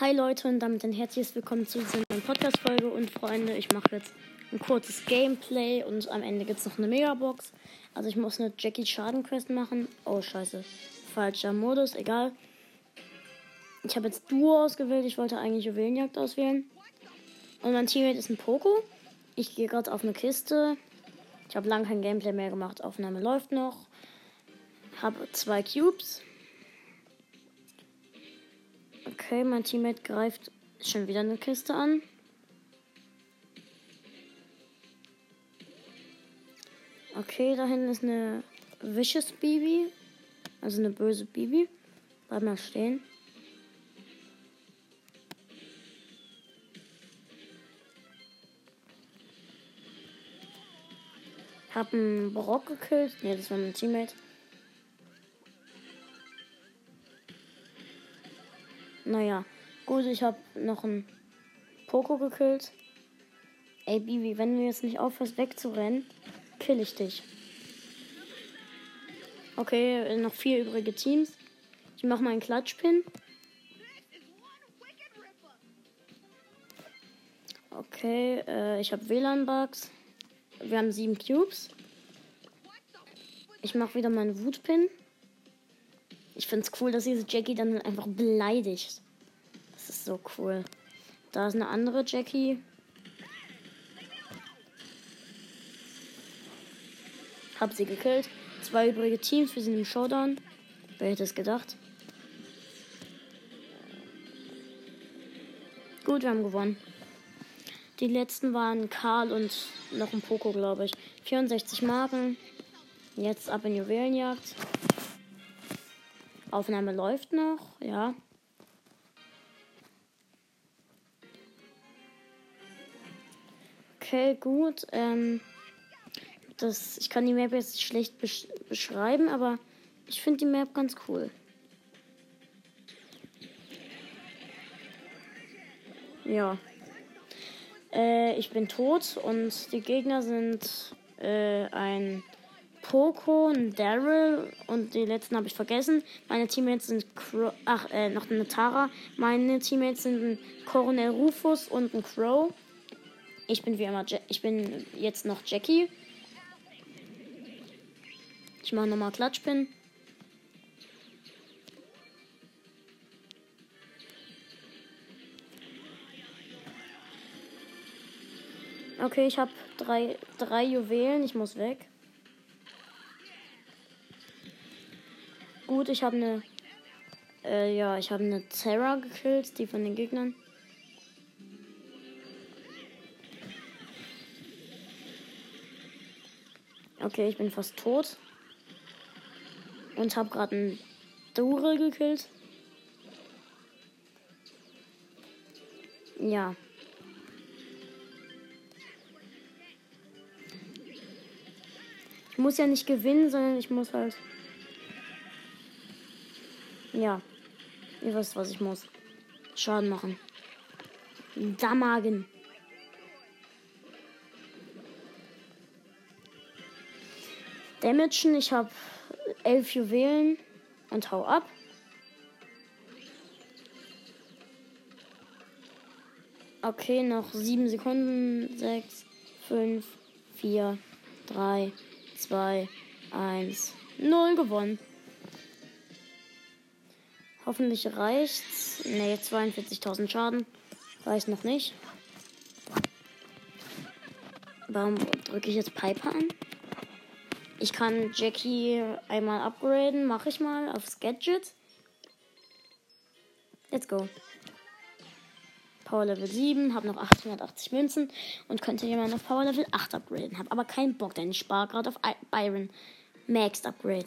Hi Leute und damit ein herzliches Willkommen zu dieser neuen Podcast-Folge und Freunde, ich mache jetzt ein kurzes Gameplay und am Ende gibt es noch eine Megabox. Also ich muss eine Jackie Schaden Quest machen. Oh scheiße, falscher Modus, egal. Ich habe jetzt Duo ausgewählt, ich wollte eigentlich Juwelenjagd auswählen. Und mein Teammate ist ein Poco. Ich gehe gerade auf eine Kiste. Ich habe lange kein Gameplay mehr gemacht, Aufnahme läuft noch. Habe zwei Cubes. Okay, mein Teammate greift schon wieder eine Kiste an. Okay, da hinten ist eine Vicious Bibi. Also eine böse Bibi. Bleib mal stehen. Hab einen Brock gekillt. Ne, das war mein Teammate. Naja, gut, ich habe noch einen Poco gekillt. Ey, Bibi, wenn du jetzt nicht aufhörst wegzurennen, kill ich dich. Okay, noch vier übrige Teams. Ich mache meinen Klatschpin. Okay, äh, ich habe WLAN-Bugs. Wir haben sieben Cubes. Ich mache wieder meinen Wutpin. Ich finde es cool, dass diese Jackie dann einfach beleidigt. Das ist so cool. Da ist eine andere Jackie. Hab sie gekillt. Zwei übrige Teams, wir sind im Showdown. Wer hätte es gedacht? Gut, wir haben gewonnen. Die letzten waren Karl und noch ein Poco, glaube ich. 64 Marken. Jetzt ab in Juwelenjagd. Aufnahme läuft noch, ja. Okay, gut. Ähm, das, ich kann die Map jetzt schlecht besch beschreiben, aber ich finde die Map ganz cool. Ja. Äh, ich bin tot und die Gegner sind äh, ein Poco, ein Daryl und die letzten habe ich vergessen. Meine Teammates sind Crow, ach, äh, noch eine Tara. Meine Teammates sind ein Coronel Rufus und ein Crow. Ich bin wie immer, ja ich bin jetzt noch Jackie. Ich mache nochmal Klatschpin. Okay, ich habe drei, drei Juwelen. Ich muss weg. Gut, ich habe eine. Äh, ja, ich habe eine Terra gekillt, die von den Gegnern. Okay, ich bin fast tot. Und habe gerade einen Dure gekillt. Ja. Ich muss ja nicht gewinnen, sondern ich muss halt ja. Ihr wisst, was ich muss. Schaden machen. Damagen. Damagen. Ich habe elf Juwelen und hau ab. Okay, noch sieben Sekunden. Sechs, fünf, vier, drei, zwei, eins, null gewonnen. Hoffentlich reicht's. Ne, 42.000 Schaden. Reicht noch nicht. Warum drücke ich jetzt Piper an? Ich kann Jackie einmal upgraden. Mache ich mal aufs Gadget. Let's go. Power Level 7, habe noch 880 Münzen und könnte jemand auf Power Level 8 upgraden. Habe aber keinen Bock, denn ich spare gerade auf Byron. Maxed Upgrade.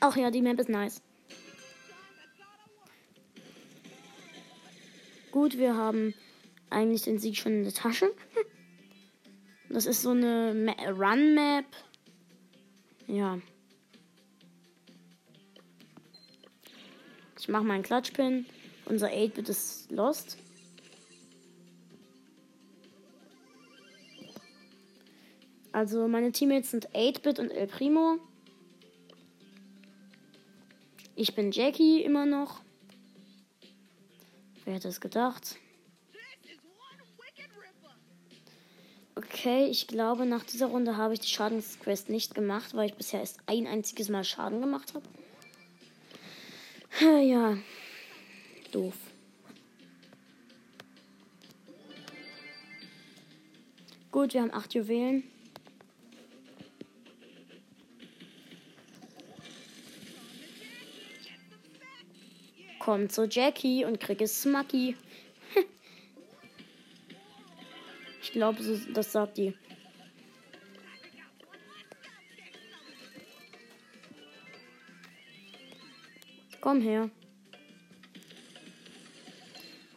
Ach ja, die Map ist nice. Gut, wir haben eigentlich den Sieg schon in der Tasche. Das ist so eine Run-Map. Ja. Ich mache meinen Klatschpin. Unser 8-Bit ist lost. Also meine Teammates sind 8-Bit und El Primo. Ich bin Jackie immer noch. Wer hätte es gedacht? Okay, ich glaube, nach dieser Runde habe ich die Schadensquest nicht gemacht, weil ich bisher erst ein einziges Mal Schaden gemacht habe. Ja, doof. Gut, wir haben acht Juwelen. Komm zu Jackie und krieg es Smucky. Ich glaube, das sagt die. Komm her.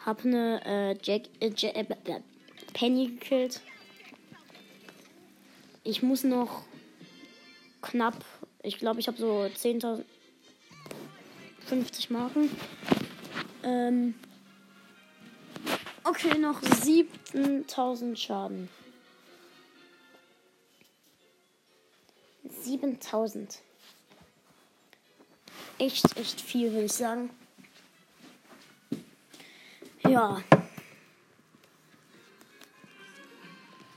Hab ne äh, Jack, äh, Jack äh, Penny gekillt. Ich muss noch knapp, ich glaube, ich habe so 10.000 50 Marken. Ähm, okay, noch 7000 Schaden. 7000. Echt, echt viel, würde ich sagen. Ja.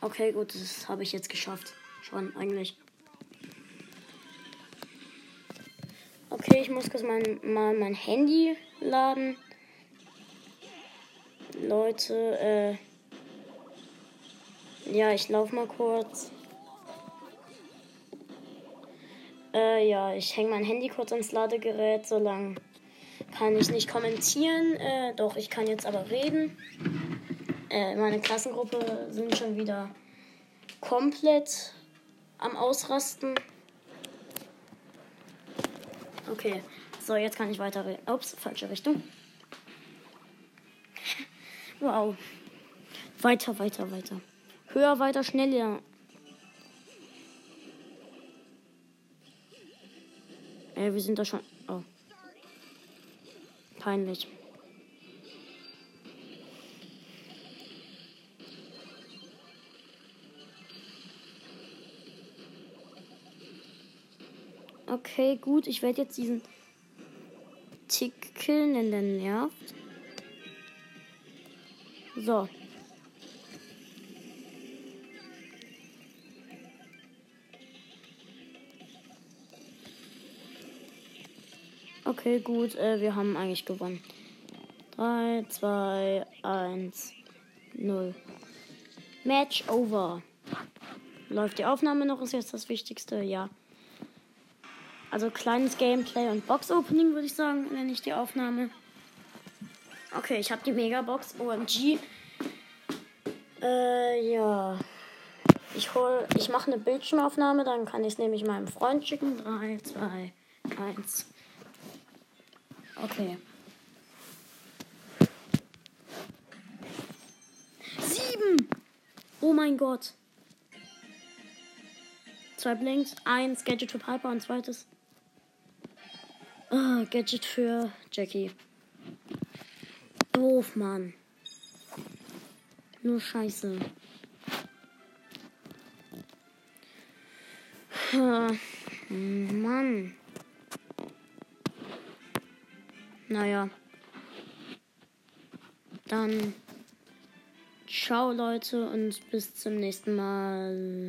Okay, gut, das habe ich jetzt geschafft. Schon eigentlich. Okay, ich muss kurz mein, mal mein Handy laden. Leute, äh. Ja, ich laufe mal kurz. Äh, ja, ich hänge mein Handy kurz ans Ladegerät, solange kann ich nicht kommentieren. Äh, doch, ich kann jetzt aber reden. Äh, meine Klassengruppe sind schon wieder komplett am Ausrasten. Okay, so, jetzt kann ich weiter. Ups, falsche Richtung. Wow. Weiter, weiter, weiter. Höher, weiter, schneller. Äh, wir sind da schon. Oh. Peinlich. Okay, gut. Ich werde jetzt diesen Tick killen, denn der nervt. So. Okay, gut. Äh, wir haben eigentlich gewonnen. 3, 2, 1, 0. Match over. Läuft die Aufnahme noch? Ist jetzt das Wichtigste? Ja. Also kleines Gameplay und Box-Opening, würde ich sagen, nenne ich die Aufnahme. Okay, ich habe die Megabox OMG. Äh, ja. Ich hol, ich mache eine Bildschirmaufnahme, dann kann ich es nämlich meinem Freund schicken. 3, 2, 1. Okay. Sieben! Oh mein Gott. Zwei Blinks, eins Gadget für Piper und zweites Ah, Gadget für Jackie. Doof, Mann. Nur Scheiße. Mann. Naja. Dann ciao Leute und bis zum nächsten Mal.